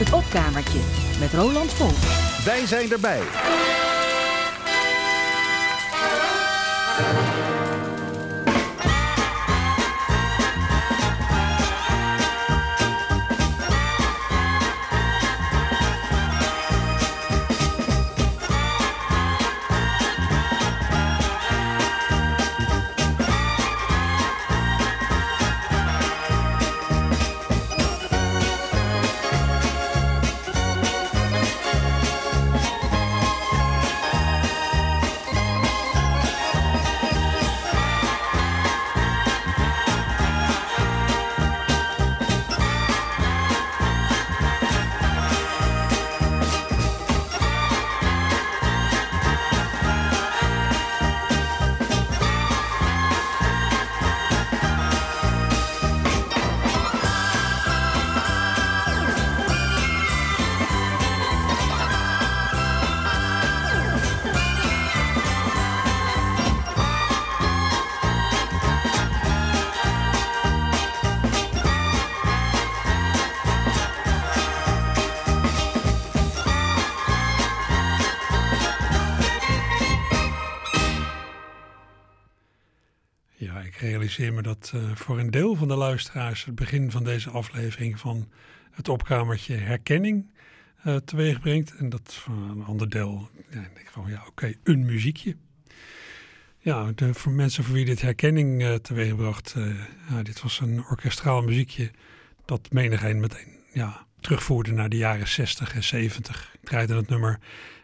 Het opkamertje met Roland Vol. Wij zijn erbij. Dat uh, voor een deel van de luisteraars het begin van deze aflevering van het opkamertje herkenning uh, teweeg brengt. En dat voor een ander deel, ja, ik denk van ja, oké, een muziekje. Ja, voor mensen voor wie dit herkenning uh, teweegbracht, ja, dit was een orkestraal muziekje dat menigeen meteen ja, terugvoerde naar de jaren 60 en 70. Ik draaide het nummer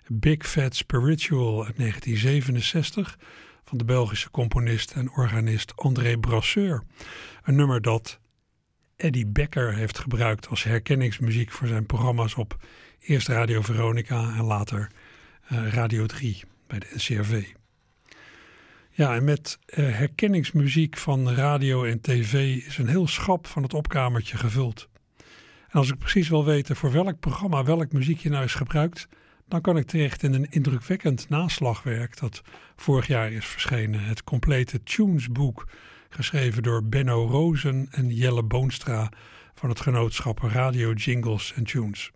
Big Fat Spiritual uit 1967 van de Belgische componist en organist André Brasseur. Een nummer dat Eddie Becker heeft gebruikt als herkenningsmuziek voor zijn programma's op eerst Radio Veronica en later uh, Radio 3 bij de NCRV. Ja, en met uh, herkenningsmuziek van radio en tv is een heel schap van het opkamertje gevuld. En als ik precies wil weten voor welk programma welk muziekje nou is gebruikt, dan kan ik terecht in een indrukwekkend naslagwerk dat vorig jaar is verschenen. Het complete Tunesboek, geschreven door Benno Rozen en Jelle Boonstra van het genootschap Radio Jingles en Tunes.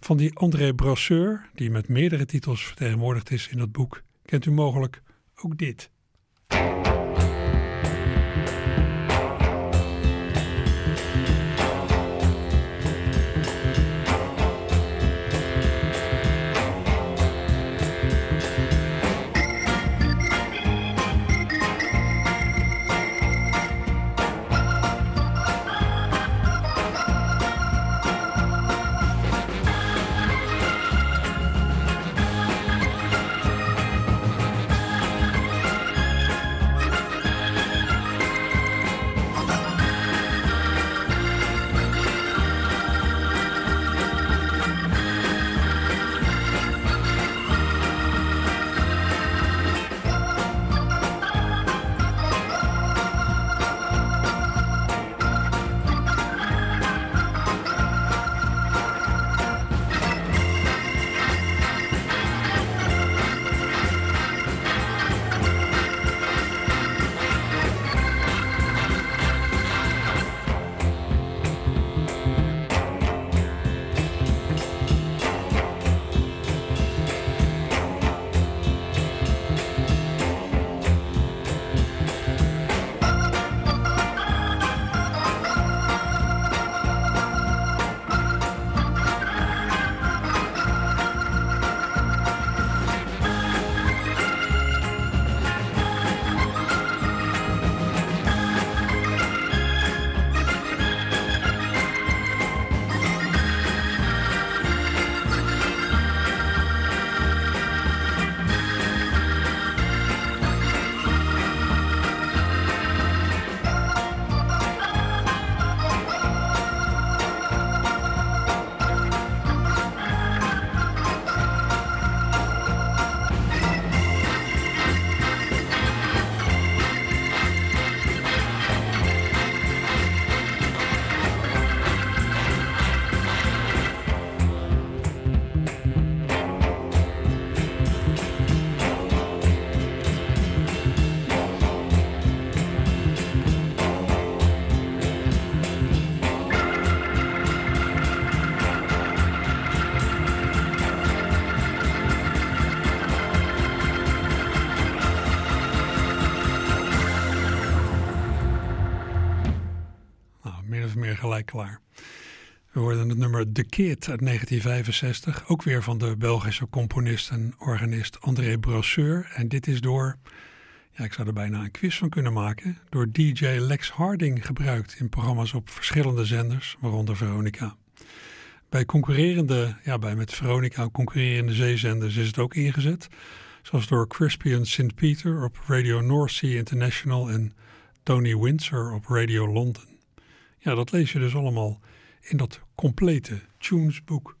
Van die André Brasseur, die met meerdere titels vertegenwoordigd is in dat boek, kent u mogelijk ook dit. We hoorden het nummer The Kid uit 1965, ook weer van de Belgische componist en organist André Brosseur. En dit is door, ja, ik zou er bijna een quiz van kunnen maken, door DJ Lex Harding gebruikt in programma's op verschillende zenders, waaronder Veronica. Bij concurrerende, ja, bij met Veronica concurrerende zeezenders is het ook ingezet, zoals door Crispian St. Peter op Radio North Sea International en Tony Windsor op Radio London. Ja, dat lees je dus allemaal in dat complete tunesboek.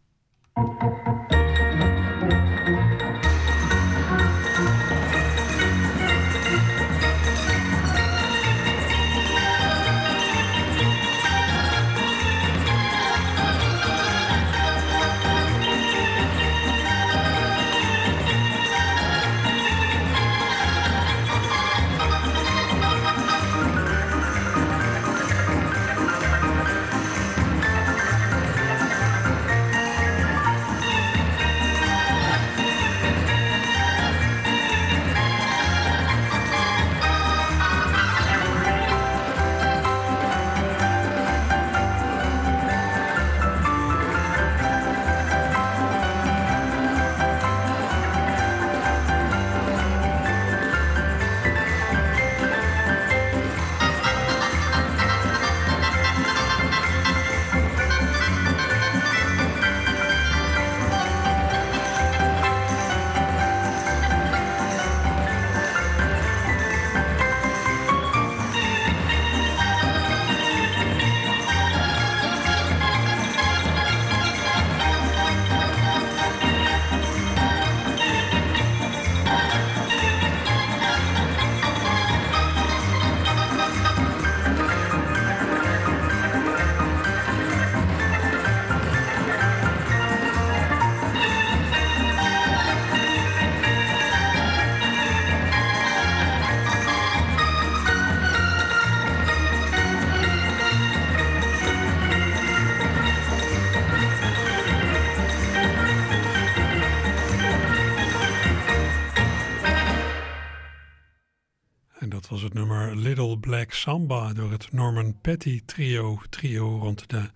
Samba door het Norman Petty trio. Trio rond de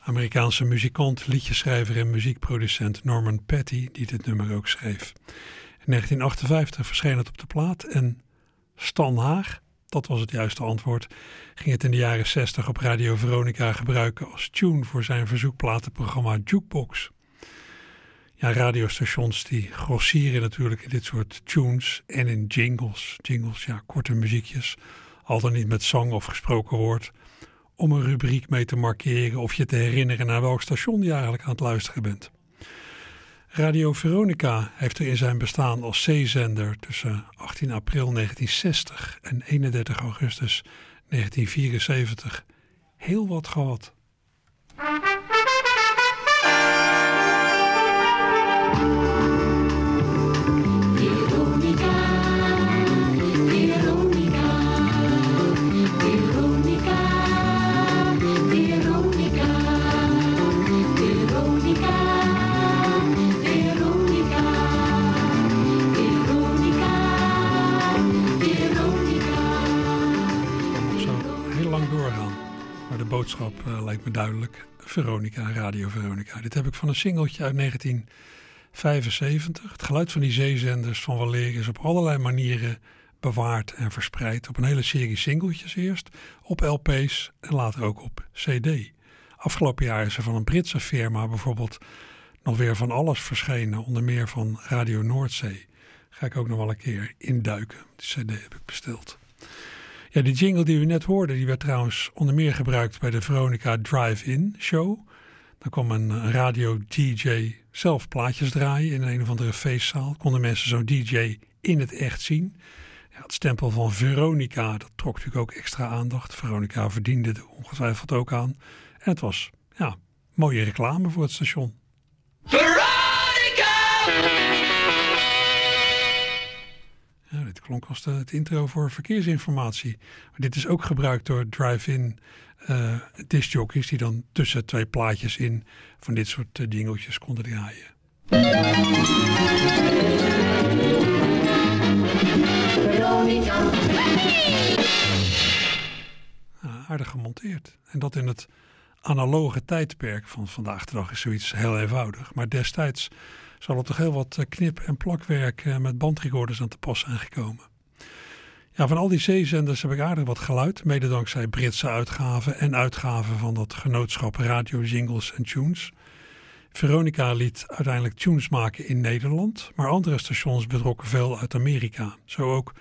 Amerikaanse muzikant, liedjeschrijver en muziekproducent Norman Petty, die dit nummer ook schreef. In 1958 verscheen het op de plaat en Stan Haag, dat was het juiste antwoord, ging het in de jaren 60 op Radio Veronica gebruiken als tune voor zijn verzoekplatenprogramma Jukebox. Ja, radiostations die grossieren natuurlijk in dit soort tunes en in jingles. Jingles, ja, korte muziekjes al dan niet met zang of gesproken woord, om een rubriek mee te markeren of je te herinneren naar welk station je eigenlijk aan het luisteren bent. Radio Veronica heeft er in zijn bestaan als zeezender tussen 18 april 1960 en 31 augustus 1974 heel wat gehad. Boodschap uh, lijkt me duidelijk. Veronica, Radio Veronica. Dit heb ik van een singeltje uit 1975. Het geluid van die zeezenders van Waleer is op allerlei manieren bewaard en verspreid. Op een hele serie singeltjes eerst, op LP's en later ook op CD. Afgelopen jaar is er van een Britse firma bijvoorbeeld nog weer van alles verschenen. Onder meer van Radio Noordzee. Ga ik ook nog wel een keer induiken. Die CD heb ik besteld. Ja, die jingle die u net hoorde, die werd trouwens onder meer gebruikt bij de Veronica Drive-In show. Dan kwam een radio-dj zelf plaatjes draaien in een of andere feestzaal. Konden mensen zo'n dj in het echt zien. Ja, het stempel van Veronica, dat trok natuurlijk ook extra aandacht. Veronica verdiende er ongetwijfeld ook aan. En het was, ja, mooie reclame voor het station. Veronica! Klonk als het intro voor verkeersinformatie. Maar dit is ook gebruikt door drive-in uh, discjockeys die dan tussen twee plaatjes in van dit soort uh, dingeltjes konden draaien. aardig gemonteerd. En dat in het analoge tijdperk van vandaag de dag is zoiets heel eenvoudig. Maar destijds zal er toch heel wat eh, knip- en plakwerk eh, met bandrecorders aan te pas zijn gekomen. Ja, van al die zeezenders heb ik aardig wat geluid, mede dankzij Britse uitgaven en uitgaven van dat genootschap Radio Jingles en Tunes. Veronica liet uiteindelijk tunes maken in Nederland, maar andere stations betrokken veel uit Amerika. Zo ook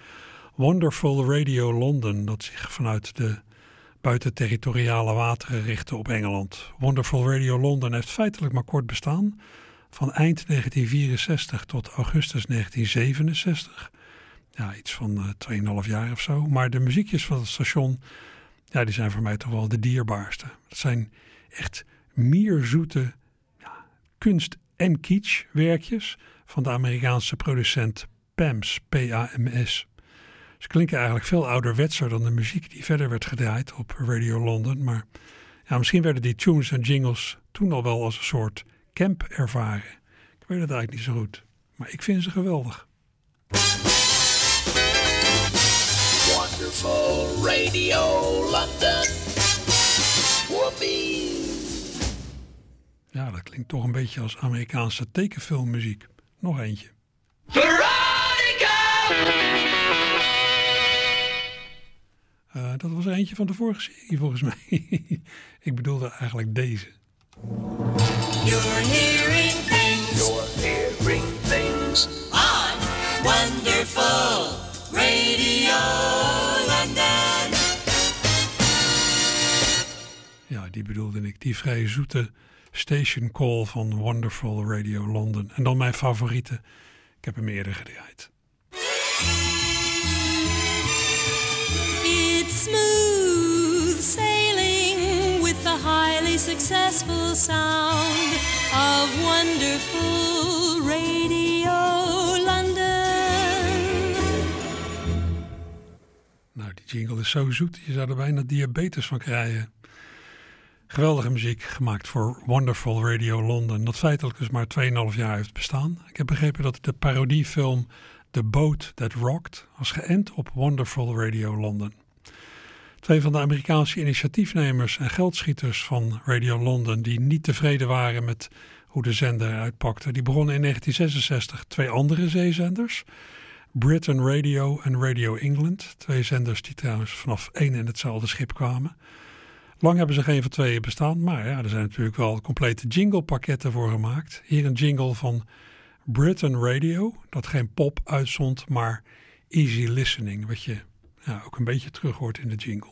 Wonderful Radio London, dat zich vanuit de buitenterritoriale wateren richtte op Engeland. Wonderful Radio London heeft feitelijk maar kort bestaan, van eind 1964 tot augustus 1967. Ja, iets van uh, 2,5 jaar of zo. Maar de muziekjes van het station, ja, die zijn voor mij toch wel de dierbaarste. Het zijn echt mierzoete ja, kunst- en kitsch-werkjes van de Amerikaanse producent PAMS, P-A-M-S. Ze klinken eigenlijk veel ouderwetser dan de muziek die verder werd gedraaid op Radio London. Maar ja, misschien werden die tunes en jingles toen al wel als een soort camp ervaren. Ik weet het eigenlijk niet zo goed, maar ik vind ze geweldig. Wonderful Radio London. Whoopie. Ja, dat klinkt toch een beetje als Amerikaanse tekenfilmmuziek. Nog eentje. Veronica! Uh, dat was er eentje van de vorige serie volgens mij. ik bedoelde eigenlijk deze. You're hearing things. You're hearing things. On Wonderful Radio London. Ja, die bedoelde ik. Die vrij zoete station call van Wonderful Radio London. En dan mijn favoriete. Ik heb hem eerder gedraaid. Successful sound of wonderful Radio London. Nou, die jingle is zo zoet, je zou er bijna diabetes van krijgen. Geweldige muziek gemaakt voor Wonderful Radio London, dat feitelijk dus maar 2,5 jaar heeft bestaan. Ik heb begrepen dat de parodiefilm The Boat That Rocked was geënt op Wonderful Radio London. Twee van de Amerikaanse initiatiefnemers en geldschieters van Radio London, die niet tevreden waren met hoe de zender uitpakte, die begonnen in 1966 twee andere zeezenders. Britain Radio en Radio England. Twee zenders die trouwens vanaf één en hetzelfde schip kwamen. Lang hebben ze geen van tweeën bestaan, maar ja, er zijn natuurlijk wel complete jinglepakketten voor gemaakt. Hier een jingle van Britain Radio, dat geen pop uitzond, maar easy listening, wat je ook een beetje terug hoort in de jingle.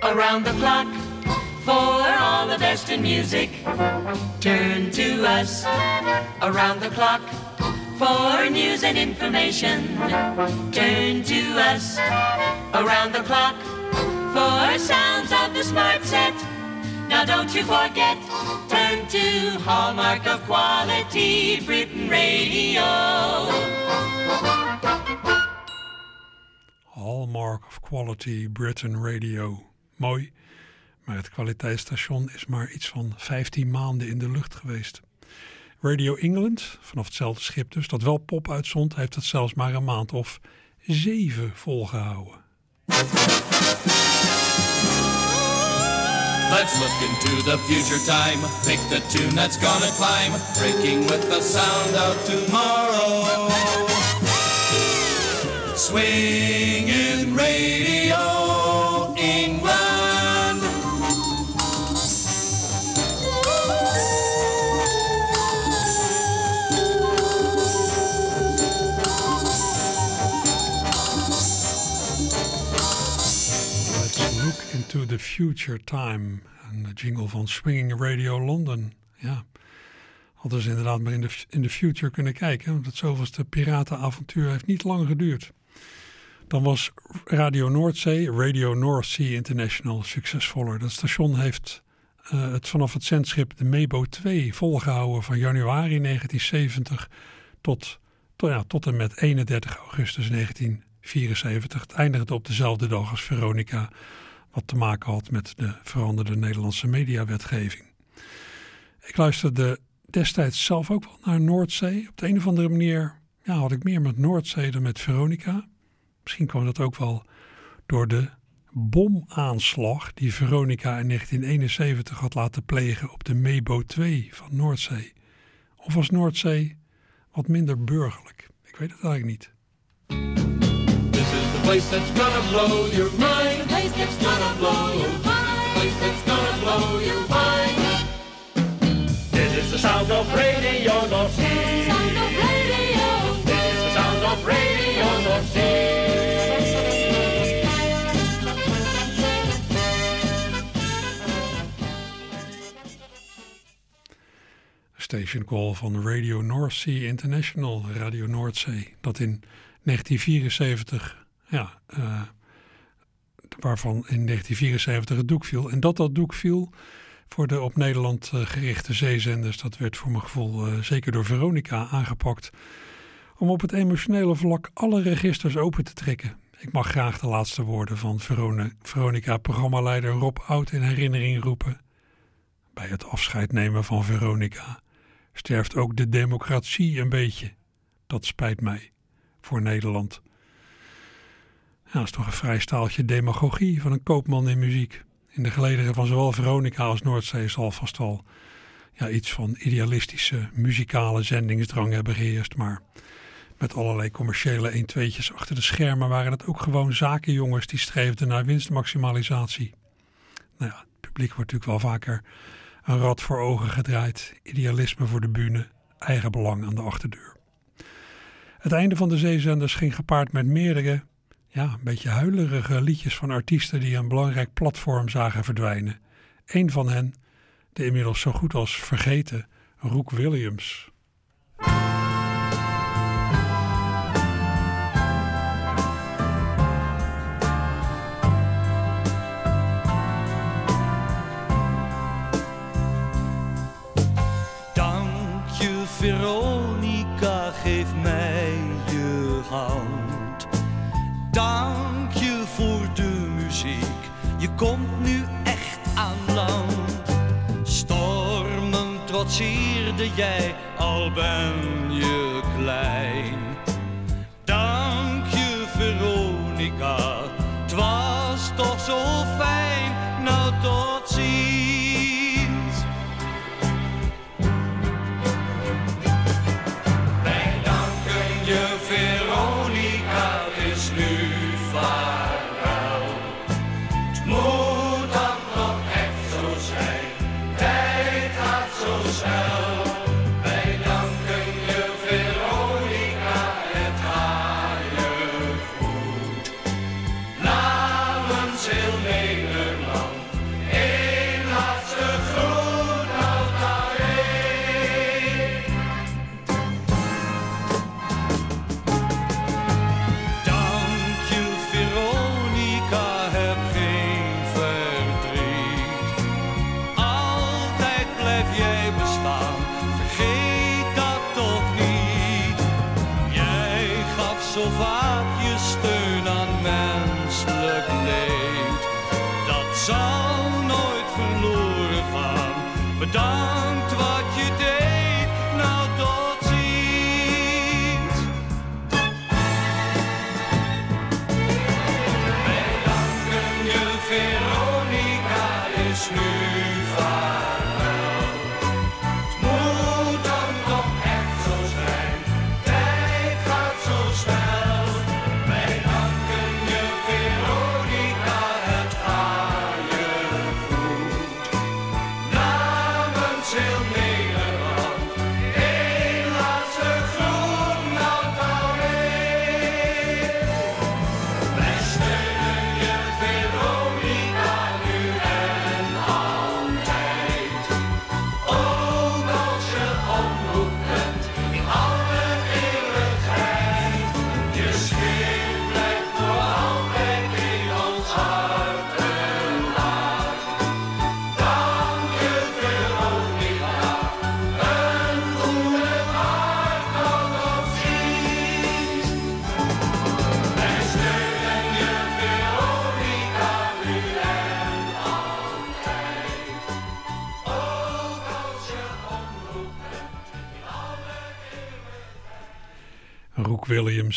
Around the clock for all the best in music. Turn to us around the clock for news and information. Turn to us around the clock for sounds of the smart set. Now don't you forget, turn to Hallmark of Quality Britain Radio. Hallmark of Quality Britain Radio. Mooi, maar het kwaliteitsstation is maar iets van 15 maanden in de lucht geweest. Radio England, vanaf hetzelfde schip dus, dat wel pop uitzond, heeft het zelfs maar een maand of zeven volgehouden. Let's look into the future time. Pick the tune that's gonna climb. Breaking with the sound of tomorrow. Swinging Radio England. Let's look into the future time. Een jingle van Swinging Radio London. Ja, hadden ze inderdaad maar in de, in de future kunnen kijken. Want het zoveelste piratenavontuur heeft niet lang geduurd. Dan was Radio Noordzee, Radio North Sea International, succesvoller. Dat station heeft uh, het vanaf het zendschip de Mebo 2 volgehouden van januari 1970 tot, tot, ja, tot en met 31 augustus 1974. Het eindigde op dezelfde dag als Veronica, wat te maken had met de veranderde Nederlandse mediawetgeving. Ik luisterde destijds zelf ook wel naar Noordzee. Op de een of andere manier ja, had ik meer met Noordzee dan met Veronica. Misschien kwam dat ook wel door de bomaanslag die Veronica in 1971 had laten plegen op de Mebo 2 van Noordzee. Of was Noordzee wat minder burgerlijk? Ik weet het eigenlijk niet. This is the place that's gonna blow your mind. The place that's gonna blow your mind. The place that's gonna blow your mind. This is the sound of Radio North Station call van Radio North Sea International, Radio Noordzee, dat in 1974, ja, uh, waarvan in 1974 het doek viel. En dat dat doek viel voor de op Nederland uh, gerichte zeezenders, dat werd voor mijn gevoel uh, zeker door Veronica aangepakt. Om op het emotionele vlak alle registers open te trekken. Ik mag graag de laatste woorden van Veronica-programmaleider Rob Oud in herinnering roepen. Bij het afscheid nemen van Veronica sterft ook de democratie een beetje. Dat spijt mij voor Nederland. Ja, dat is toch een vrij staaltje demagogie van een koopman in muziek. In de gelederen van zowel Veronica als Noordzee zal vast al ja, iets van idealistische muzikale zendingsdrang hebben geheerst. Maar met allerlei commerciële 1 tweetjes achter de schermen waren het ook gewoon zakenjongens die streefden naar winstmaximalisatie. Nou ja, het publiek wordt natuurlijk wel vaker een rad voor ogen gedraaid, idealisme voor de bühne, eigen belang aan de achterdeur. Het einde van de zeezenders ging gepaard met meerdere, ja, een beetje huilerige liedjes van artiesten die een belangrijk platform zagen verdwijnen. Eén van hen, de inmiddels zo goed als vergeten Roek Williams. Veronica, geef mij je hand. Dank je voor de muziek, je komt nu echt aan land. Stormen trotseerde jij, al ben je klein. Dank je Veronica, het was toch zo fijn,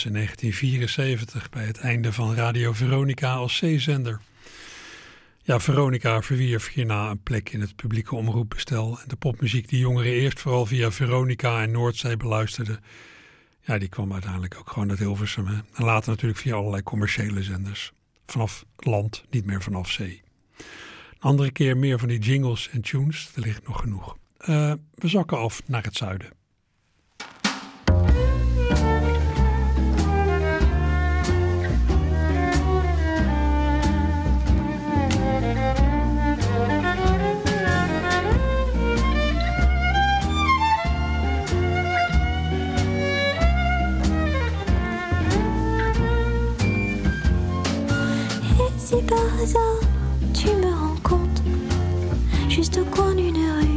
In 1974 bij het einde van Radio Veronica als zeezender. Ja, Veronica verwierf hierna een plek in het publieke omroepbestel. En de popmuziek die jongeren eerst vooral via Veronica en Noordzee beluisterden, ja, die kwam uiteindelijk ook gewoon uit Hilversum. Hè? En later natuurlijk via allerlei commerciële zenders. Vanaf land, niet meer vanaf zee. Een andere keer meer van die jingles en tunes, er ligt nog genoeg. Uh, we zakken af naar het zuiden. Par hasard tu me rencontres juste au coin d'une rue,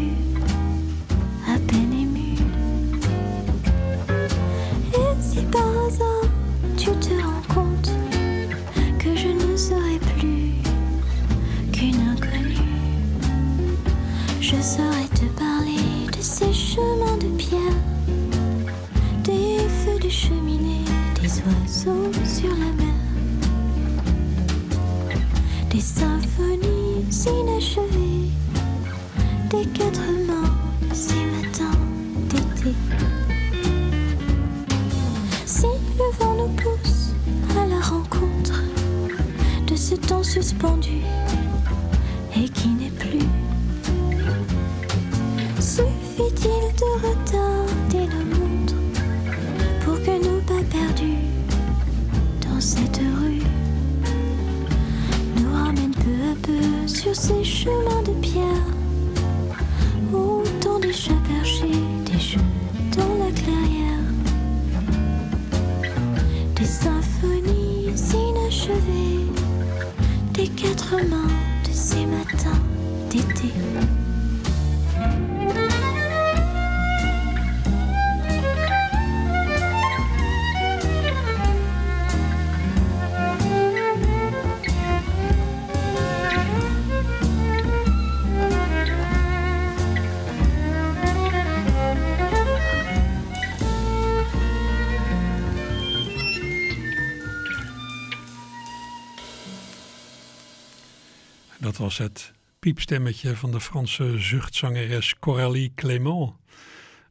Dat was het piepstemmetje van de Franse zuchtzangeres Coralie Clément.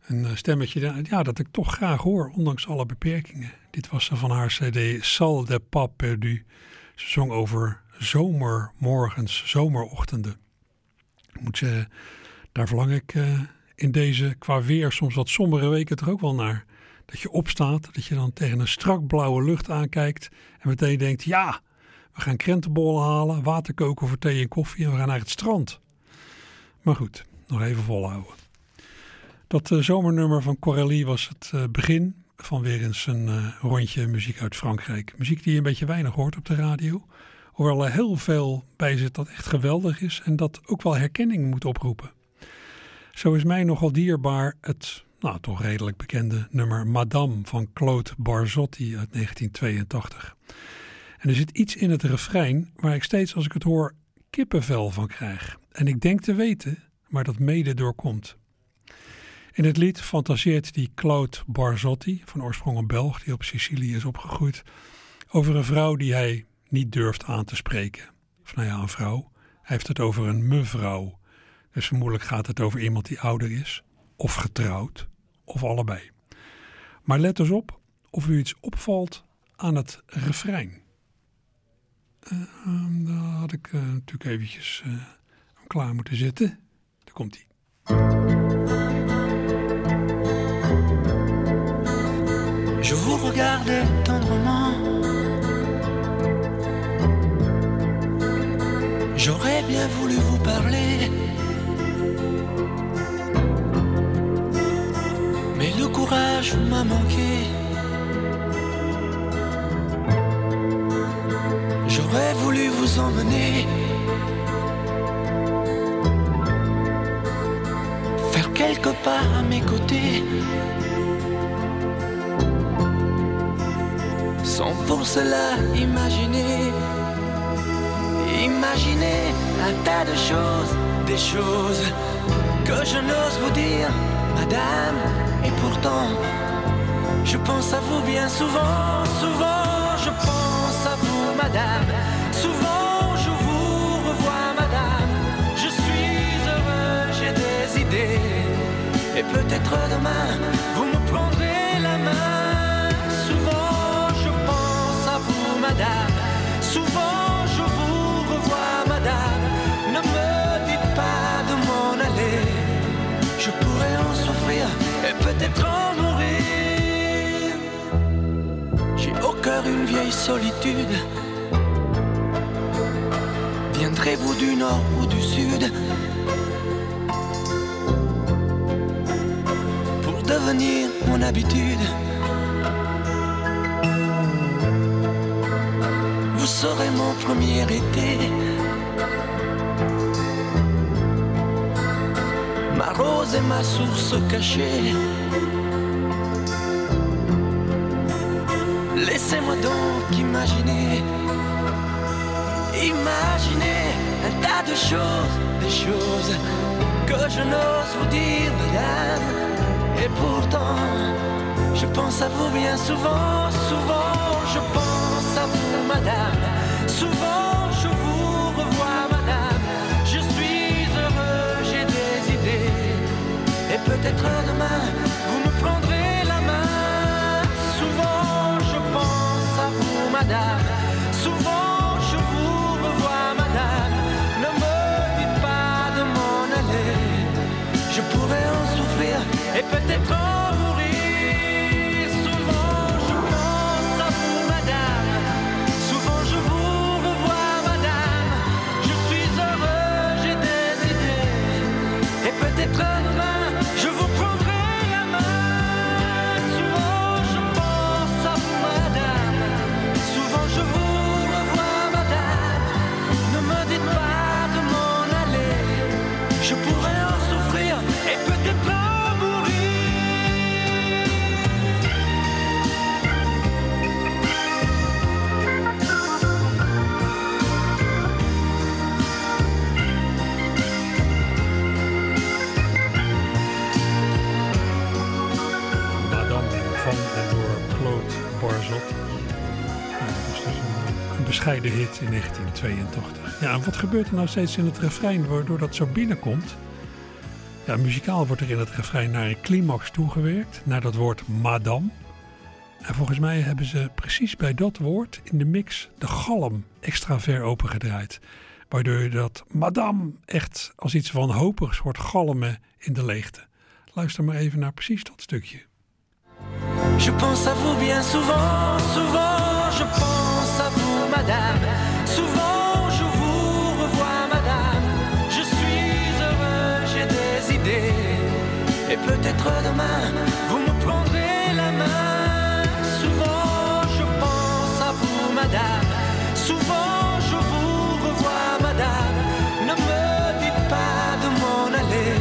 Een stemmetje ja, dat ik toch graag hoor, ondanks alle beperkingen. Dit was ze van haar cd Sal de Pas Perdu. Ze zong over zomermorgens, zomerochtenden. Moet daar verlang ik uh, in deze qua weer soms wat sombere weken toch ook wel naar. Dat je opstaat, dat je dan tegen een strak blauwe lucht aankijkt en meteen denkt, ja, we gaan krentenbollen halen, water koken voor thee en koffie en we gaan naar het strand. Maar goed, nog even volhouden. Dat uh, zomernummer van Coralie was het uh, begin van weer eens een uh, rondje muziek uit Frankrijk. Muziek die je een beetje weinig hoort op de radio. Hoewel er heel veel bij zit dat echt geweldig is en dat ook wel herkenning moet oproepen. Zo is mij nogal dierbaar het nou, toch redelijk bekende nummer Madame van Claude Barzotti uit 1982. En er zit iets in het refrein waar ik steeds als ik het hoor kippenvel van krijg. En ik denk te weten waar dat mede doorkomt. In het lied fantaseert die Claude Barzotti, van oorsprong een Belg die op Sicilië is opgegroeid, over een vrouw die hij niet durft aan te spreken. Of nou ja, een vrouw. Hij heeft het over een mevrouw. Dus vermoedelijk gaat het over iemand die ouder is, of getrouwd, of allebei. Maar let eens op of u iets opvalt aan het refrein. Uh, um, daar had ik uh, natuurlijk eventjes uh, klaar moeten zetten. Daar komt hij. Je vous regardais tendrement. J'aurais bien voulu vous parler. Mais le courage m'a manqué. J'aurais voulu vous emmener. Faire quelques pas à mes côtés. Sans pour cela imaginer. Imaginer un tas de choses, des choses que je n'ose vous dire, madame. Et pourtant, Je pense à vous bien souvent, souvent je pense à vous, madame. Souvent je vous revois, madame. Je suis heureux, j'ai des idées. Et peut-être demain, vous me prendrez la main. Souvent je pense à vous, madame. Souvent je vous revois, madame. Ne me dites pas de m'en aller. Je pourrais en souffrir et peut-être en mourir. J'ai au cœur une vieille solitude. Viendrez-vous du nord ou du sud pour devenir mon habitude? Vous serez mon premier été. Ma rose et ma source cachée. Laissez-moi donc imaginer, imaginer un tas de choses, des choses que je n'ose vous dire, madame. Et pourtant, je pense à vous bien souvent, souvent, je pense à vous, madame. Souvent, je vous revois, madame. Je suis heureux, j'ai des idées. Et peut-être demain, Oh. Bescheiden hit in 1982. Ja, en wat gebeurt er nou steeds in het refrein waardoor dat zo binnenkomt? Ja, muzikaal wordt er in het refrein naar een climax toegewerkt, naar dat woord madame. En volgens mij hebben ze precies bij dat woord in de mix de galm extra ver opengedraaid. Waardoor dat madame echt als iets wanhopigs hoort galmen in de leegte. Luister maar even naar precies dat stukje. Je pense à vous bien souvent, souvent je pense madame. Souvent je vous revois, madame. Je suis heureux, j'ai des idées. Et peut-être demain, vous me prendrez la main. Souvent je pense à vous, madame. Souvent je vous revois, madame. Ne me dites pas de m'en aller.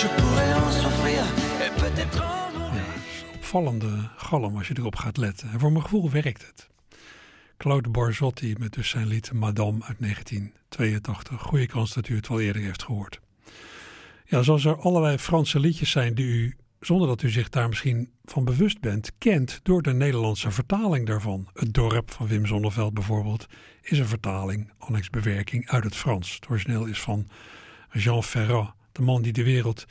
Je pourrais en souffrir et peut-être en opvallende galm als je erop gaat letten. En voor mijn gevoel werkt het. Claude Barzotti met dus zijn lied Madame uit 1982. Goede kans dat u het wel eerder heeft gehoord. Ja, zoals er allerlei Franse liedjes zijn die u, zonder dat u zich daar misschien van bewust bent, kent door de Nederlandse vertaling daarvan. Het dorp van Wim Zonneveld bijvoorbeeld is een vertaling, annex bewerking uit het Frans. Het origineel is van Jean Ferrat, de man die de wereld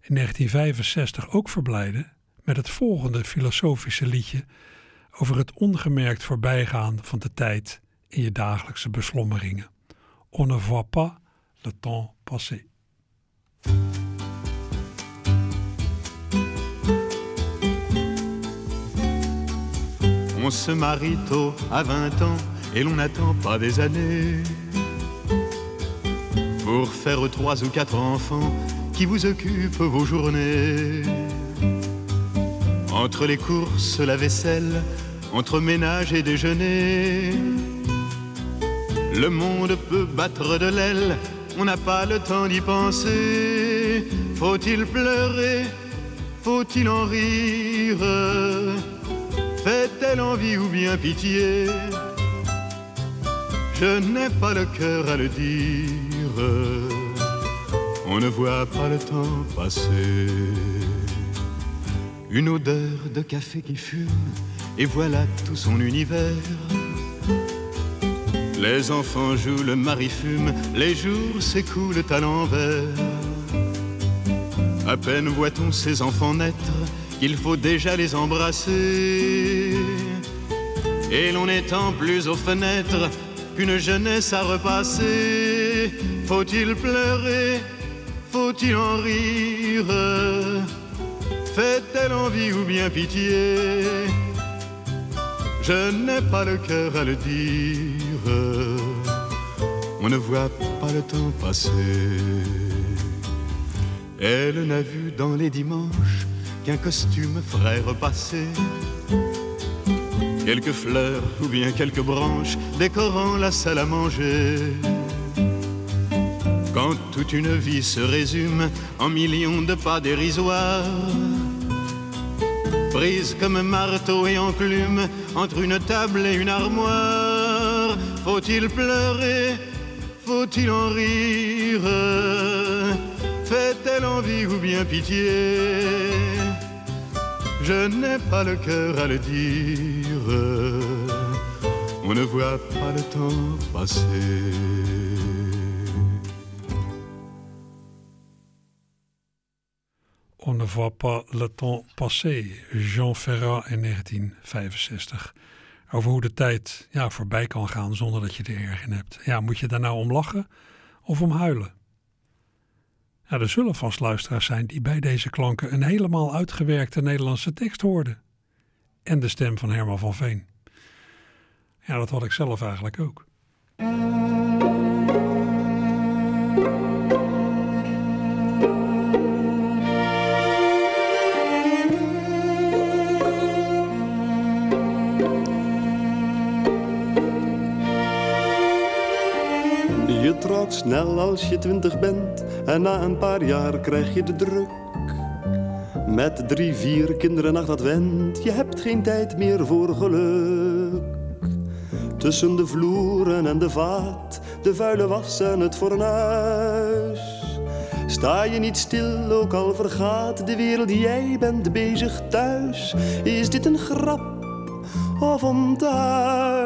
in 1965 ook verblijde met het volgende filosofische liedje over het ongemerkt voorbijgaan van de tijd in je dagelijkse beslommeringen. On ne voit pas le temps passer. On se marie tôt à 20 ans et l'on n'attend pas des années pour faire trois ou quatre enfants qui vous occupent vos journées. Entre les courses, la vaisselle, entre ménage et déjeuner, le monde peut battre de l'aile, on n'a pas le temps d'y penser. Faut-il pleurer? Faut-il en rire? Fait-elle envie ou bien pitié? Je n'ai pas le cœur à le dire. On ne voit pas le temps passer. une odeur de café qui fume, et voilà tout son univers. Les enfants jouent, le mari fume, les jours s'écoulent à l'envers. À peine voit-on ces enfants naître, qu'il faut déjà les embrasser. Et l'on étend plus aux fenêtres qu'une jeunesse à repasser. Faut-il pleurer? Faut-il en rire? Fait-elle envie ou bien pitié? Je n'ai pas le cœur à le dire. On ne voit pas le temps passer. Elle n'a vu dans les dimanches qu'un costume ferait repasser. Quelques fleurs ou bien quelques branches décorant la salle à manger. Quand toute une vie se résume en millions de pas dérisoires, prise comme marteau et enclume entre une table et une armoire, faut-il pleurer Faut-il en rire? Fait-elle envie ou bien pitié? Je n'ai pas le cœur à le dire. On ne voit pas le temps passer. On ne voit pas le temps passer. Jean Ferrat in 1965. Over hoe de tijd ja, voorbij kan gaan zonder dat je er erg in hebt. Ja, moet je daar nou om lachen of om huilen? Ja, er zullen vast luisteraars zijn die bij deze klanken een helemaal uitgewerkte Nederlandse tekst hoorden. En de stem van Herman van Veen. Ja, dat had ik zelf eigenlijk ook. Je trouwt snel als je twintig bent en na een paar jaar krijg je de druk. Met drie, vier kinderen ach dat went, je hebt geen tijd meer voor geluk. Tussen de vloeren en de vaat, de vuile was en het fornuis. Sta je niet stil, ook al vergaat de wereld, jij bent bezig thuis. Is dit een grap of om te huilen? Is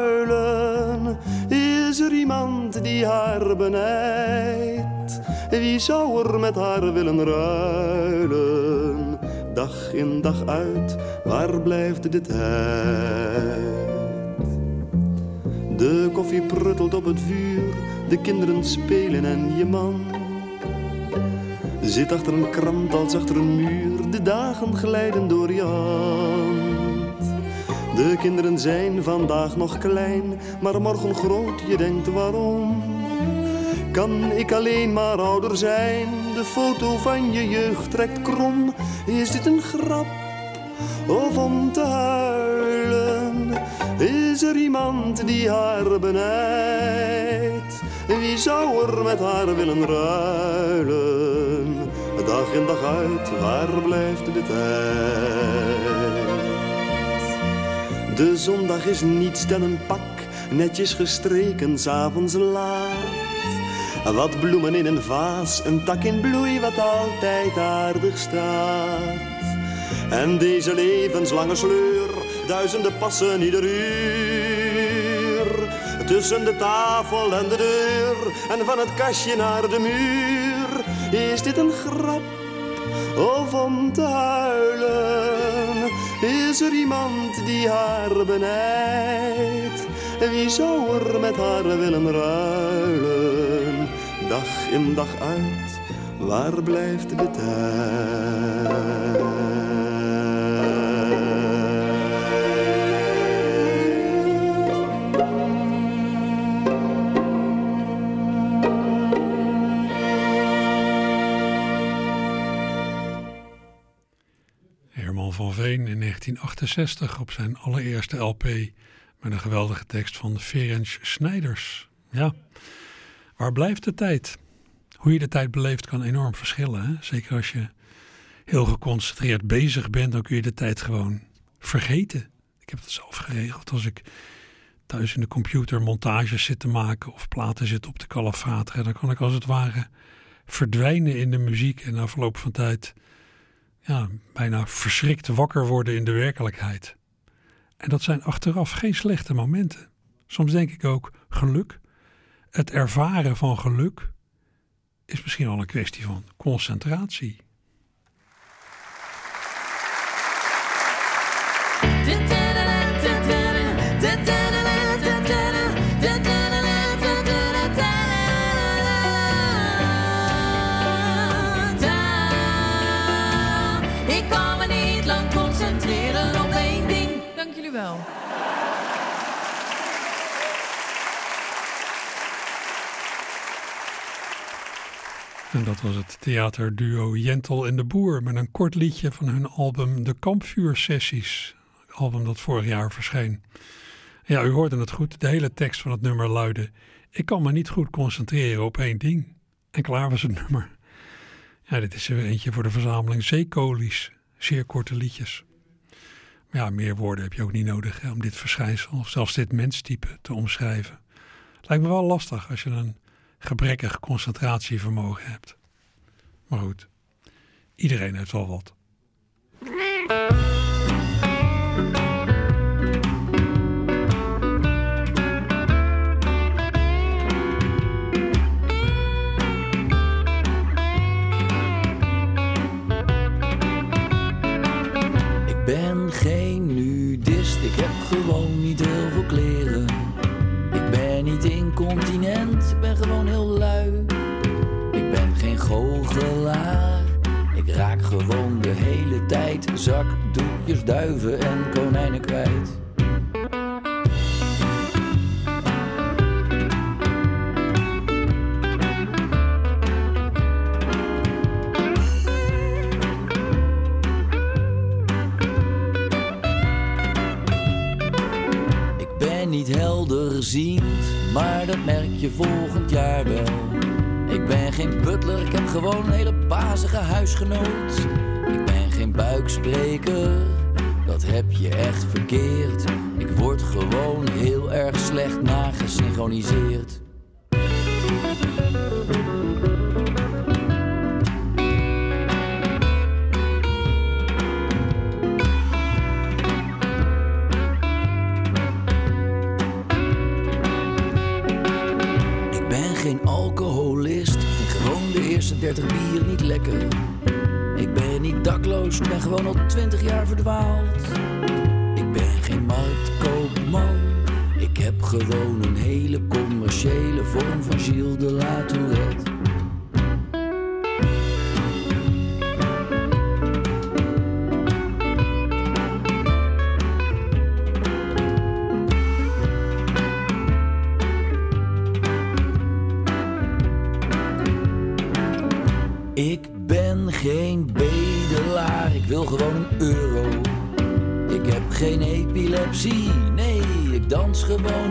er iemand die haar benijdt? Wie zou er met haar willen ruilen? Dag in dag uit, waar blijft de tijd? De koffie pruttelt op het vuur, de kinderen spelen en je man zit achter een krant als achter een muur. De dagen glijden door je. De kinderen zijn vandaag nog klein, maar morgen groot. Je denkt waarom? Kan ik alleen maar ouder zijn? De foto van je jeugd trekt krom. Is dit een grap of om te huilen? Is er iemand die haar benijdt? Wie zou er met haar willen ruilen? Dag in dag uit, waar blijft de tijd? De zondag is niets dan een pak, netjes gestreken, s'avonds laat. Wat bloemen in een vaas, een tak in bloei wat altijd aardig staat. En deze levenslange sleur, duizenden passen ieder uur. Tussen de tafel en de deur, en van het kastje naar de muur. Is dit een grap of om te huilen? Is er iemand die haar benijdt? Wie zou er met haar willen ruilen? Dag in dag uit, waar blijft de tijd? In 1968 op zijn allereerste LP met een geweldige tekst van Ferenc Snijders. Ja, waar blijft de tijd? Hoe je de tijd beleeft kan enorm verschillen. Zeker als je heel geconcentreerd bezig bent, dan kun je de tijd gewoon vergeten. Ik heb het zelf geregeld als ik thuis in de computer montages zit te maken of platen zit op te kalafateren. Dan kan ik als het ware verdwijnen in de muziek en na verloop van tijd ja, bijna verschrikt wakker worden in de werkelijkheid. En dat zijn achteraf geen slechte momenten. Soms denk ik ook geluk. Het ervaren van geluk is misschien al een kwestie van concentratie. Wel. En dat was het theaterduo Jentel en de Boer met een kort liedje van hun album De Kampvuursessies. Het album dat vorig jaar verscheen. Ja, u hoorde het goed. De hele tekst van het nummer luidde: Ik kan me niet goed concentreren op één ding. En klaar was het nummer. Ja, dit is er eentje voor de verzameling Zeekolies. Zeer korte liedjes. Ja, meer woorden heb je ook niet nodig om dit verschijnsel, of zelfs dit menstype, te omschrijven. Lijkt me wel lastig als je een gebrekkig concentratievermogen hebt. Maar goed, iedereen heeft wel wat. Ik raak gewoon de hele tijd zakdoekjes, duiven en konijnen kwijt. Ik ben niet helderziend, maar dat merk je volgend jaar wel. Ik ben geen butler, ik heb gewoon een hele bazige huisgenoot. Ik ben geen buikspreker, dat heb je echt verkeerd. Ik word gewoon heel erg slecht nagesynchroniseerd. 40 bier niet lekker. Ik ben niet dakloos, ik ben gewoon al 20 jaar verdwaald. Ik ben geen marktkoopman. Ik heb gewoon een hele commerciële vorm van Gilles de gewoon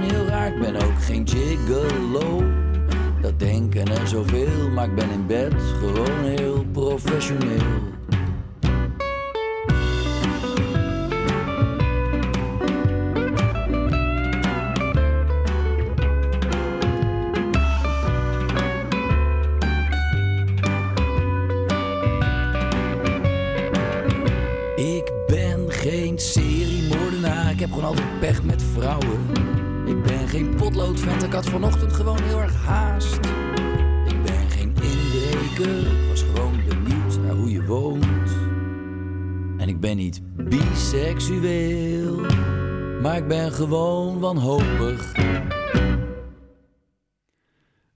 ik heb gewoon altijd pech met vrouwen. Ik ben geen potloodvent, ik had vanochtend gewoon heel erg haast. Ik ben geen inbreker, ik was gewoon benieuwd naar hoe je woont. En ik ben niet biseksueel, maar ik ben gewoon wanhopig.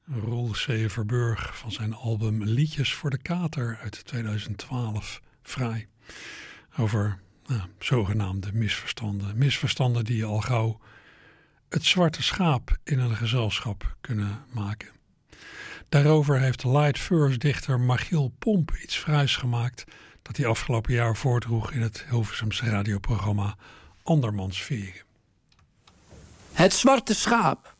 Roel C. Verburg van zijn album Liedjes voor de Kater uit 2012. Vrij. Over nou, zogenaamde misverstanden. Misverstanden die al gauw het zwarte schaap in een gezelschap kunnen maken. Daarover heeft Light First dichter Machiel Pomp iets fraais gemaakt dat hij afgelopen jaar voordroeg in het Hilversumse radioprogramma Andermans Veren. Het zwarte schaap.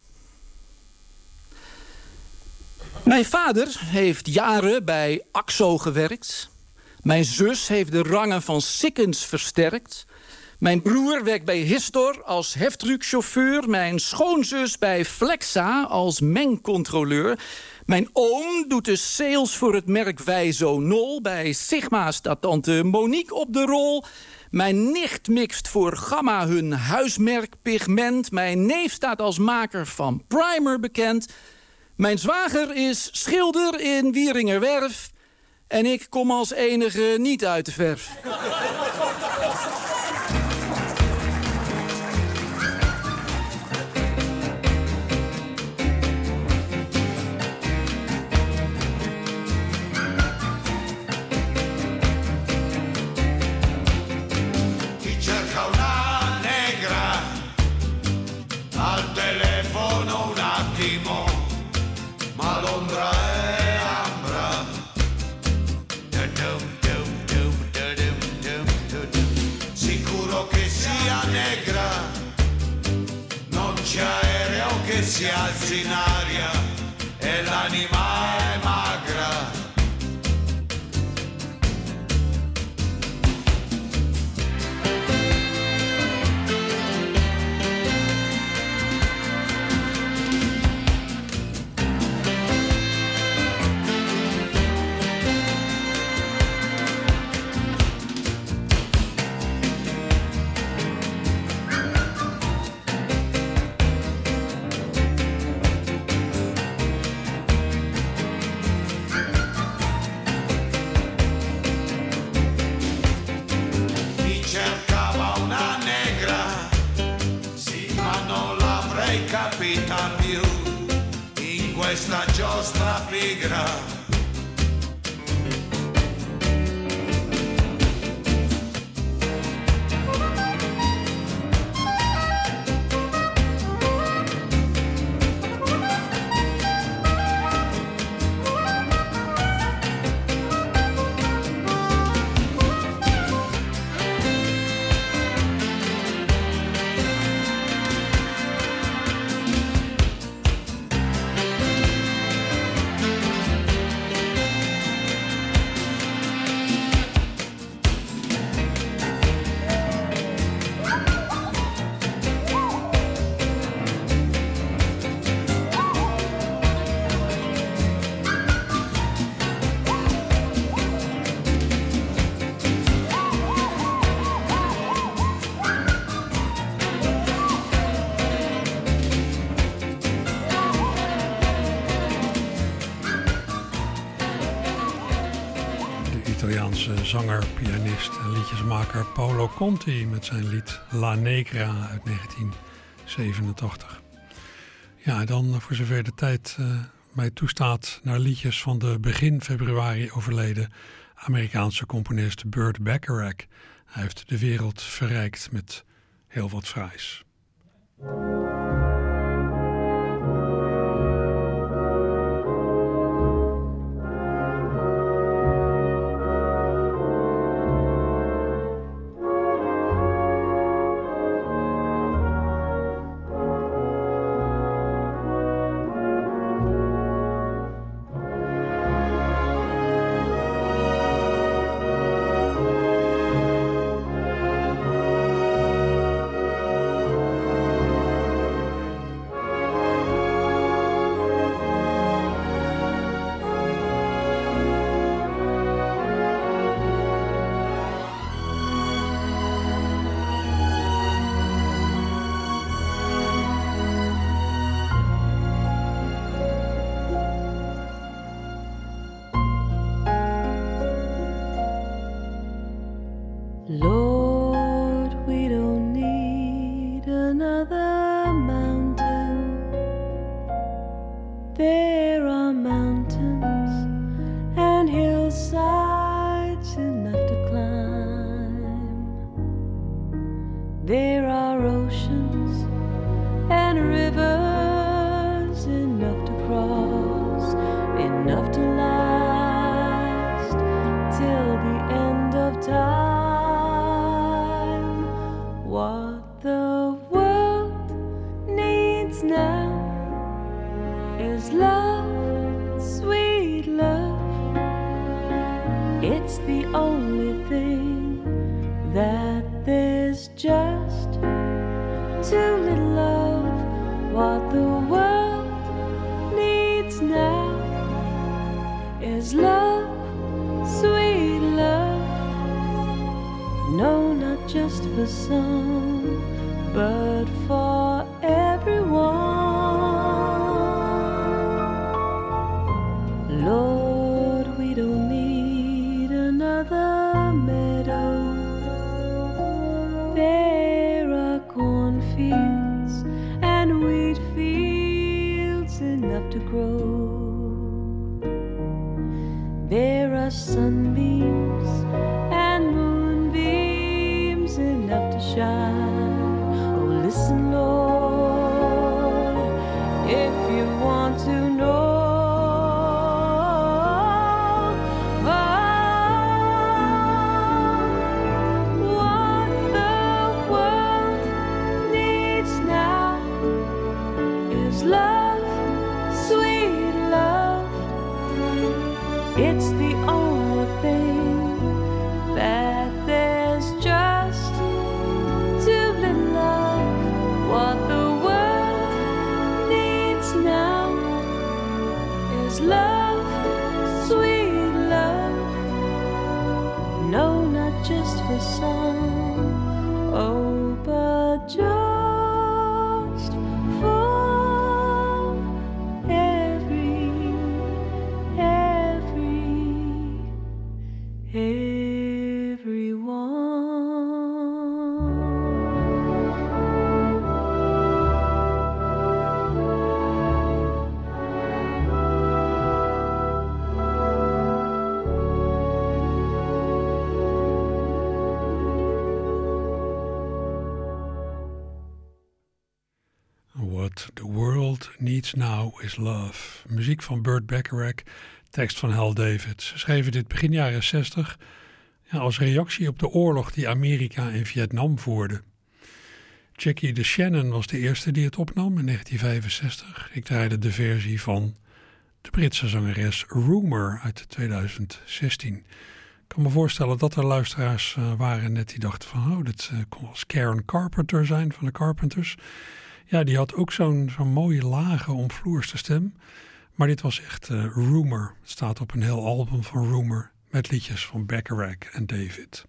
Mijn vader heeft jaren bij AXO gewerkt. Mijn zus heeft de rangen van Sikkens versterkt. Mijn broer werkt bij Histor als heftruckchauffeur. Mijn schoonzus bij Flexa als mengcontroleur. Mijn oom doet de sales voor het merk Wijzo Nol. Bij Sigma staat tante Monique op de rol. Mijn nicht mixt voor Gamma hun huismerk pigment. Mijn neef staat als maker van Primer bekend. Mijn zwager is schilder in Wieringerwerf. En ik kom als enige niet uit de verf. Liedjesmaker Paolo Conti met zijn lied La Negra uit 1987. Ja, dan voor zover de tijd eh, mij toestaat naar liedjes van de begin februari overleden Amerikaanse componist Burt Bacharach. Hij heeft de wereld verrijkt met heel wat fraais. Lord, What the world needs now is love. Muziek van Burt Bacharach, tekst van Hal David. Ze schreven dit begin jaren 60 ja, als reactie op de oorlog die Amerika in Vietnam voerde. Jackie de Shannon was de eerste die het opnam in 1965. Ik draaide de versie van de Britse zangeres Rumor uit 2016. Ik kan me voorstellen dat er luisteraars eh, waren net die dachten van... oh, dit eh, kon wel Karen Carpenter zijn van de Carpenters. Ja, die had ook zo'n zo'n mooie lage omvloerste stem. Maar dit was echt eh, Rumor. Het staat op een heel album van Rumor met liedjes van Bacharach en David.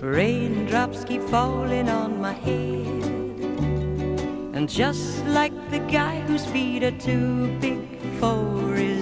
Raindrops keep falling on my head. And just like the guy whose feet are too big for his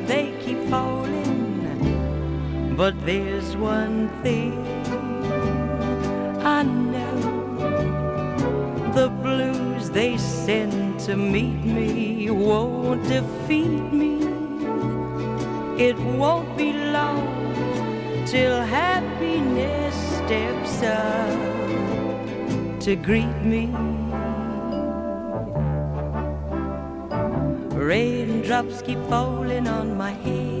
But there's one thing I know the blues they send to meet me won't defeat me. It won't be long till happiness steps up to greet me. Raindrops keep falling on my head,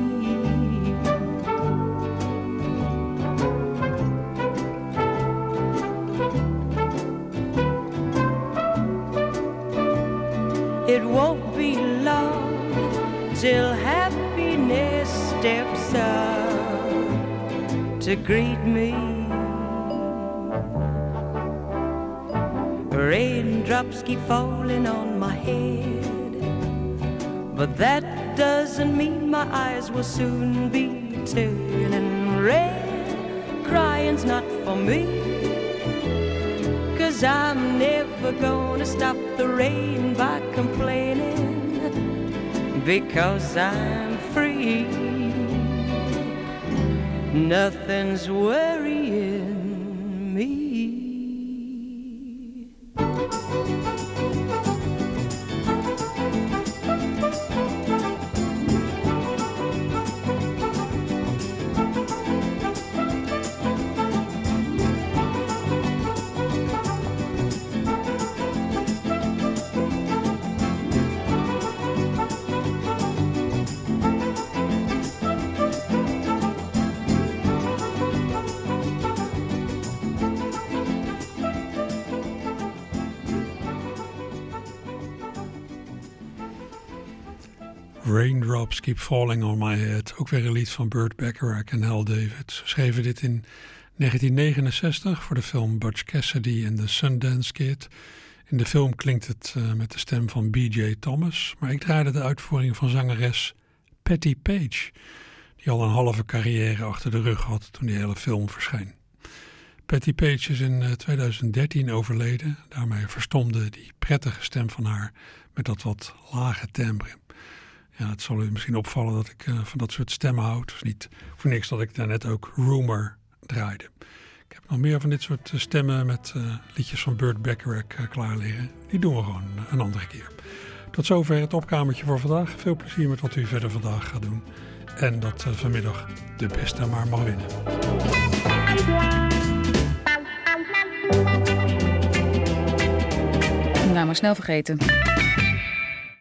It won't be long till happiness steps up to greet me. Raindrops keep falling on my head, but that doesn't mean my eyes will soon be turning red. Crying's not for me. Cause I'm never gonna stop the rain by complaining because I'm free. Nothing's worrying me. Keep Falling on My Head. Ook weer een lied van Burt Bacharach en Hal David. Ze schreven dit in 1969 voor de film Butch Cassidy en The Sundance Kid. In de film klinkt het uh, met de stem van B.J. Thomas, maar ik draaide de uitvoering van zangeres Patty Page, die al een halve carrière achter de rug had toen die hele film verscheen. Patty Page is in uh, 2013 overleden, daarmee verstomde die prettige stem van haar met dat wat lage timbre. Het zal u misschien opvallen dat ik uh, van dat soort stemmen houd. Het is niet voor niks dat ik daarnet ook Rumor draaide. Ik heb nog meer van dit soort stemmen met uh, liedjes van Burt Bacharach uh, klaar liggen. Die doen we gewoon een andere keer. Tot zover het opkamertje voor vandaag. Veel plezier met wat u verder vandaag gaat doen. En dat vanmiddag de beste maar mag winnen. Nou, maar snel vergeten.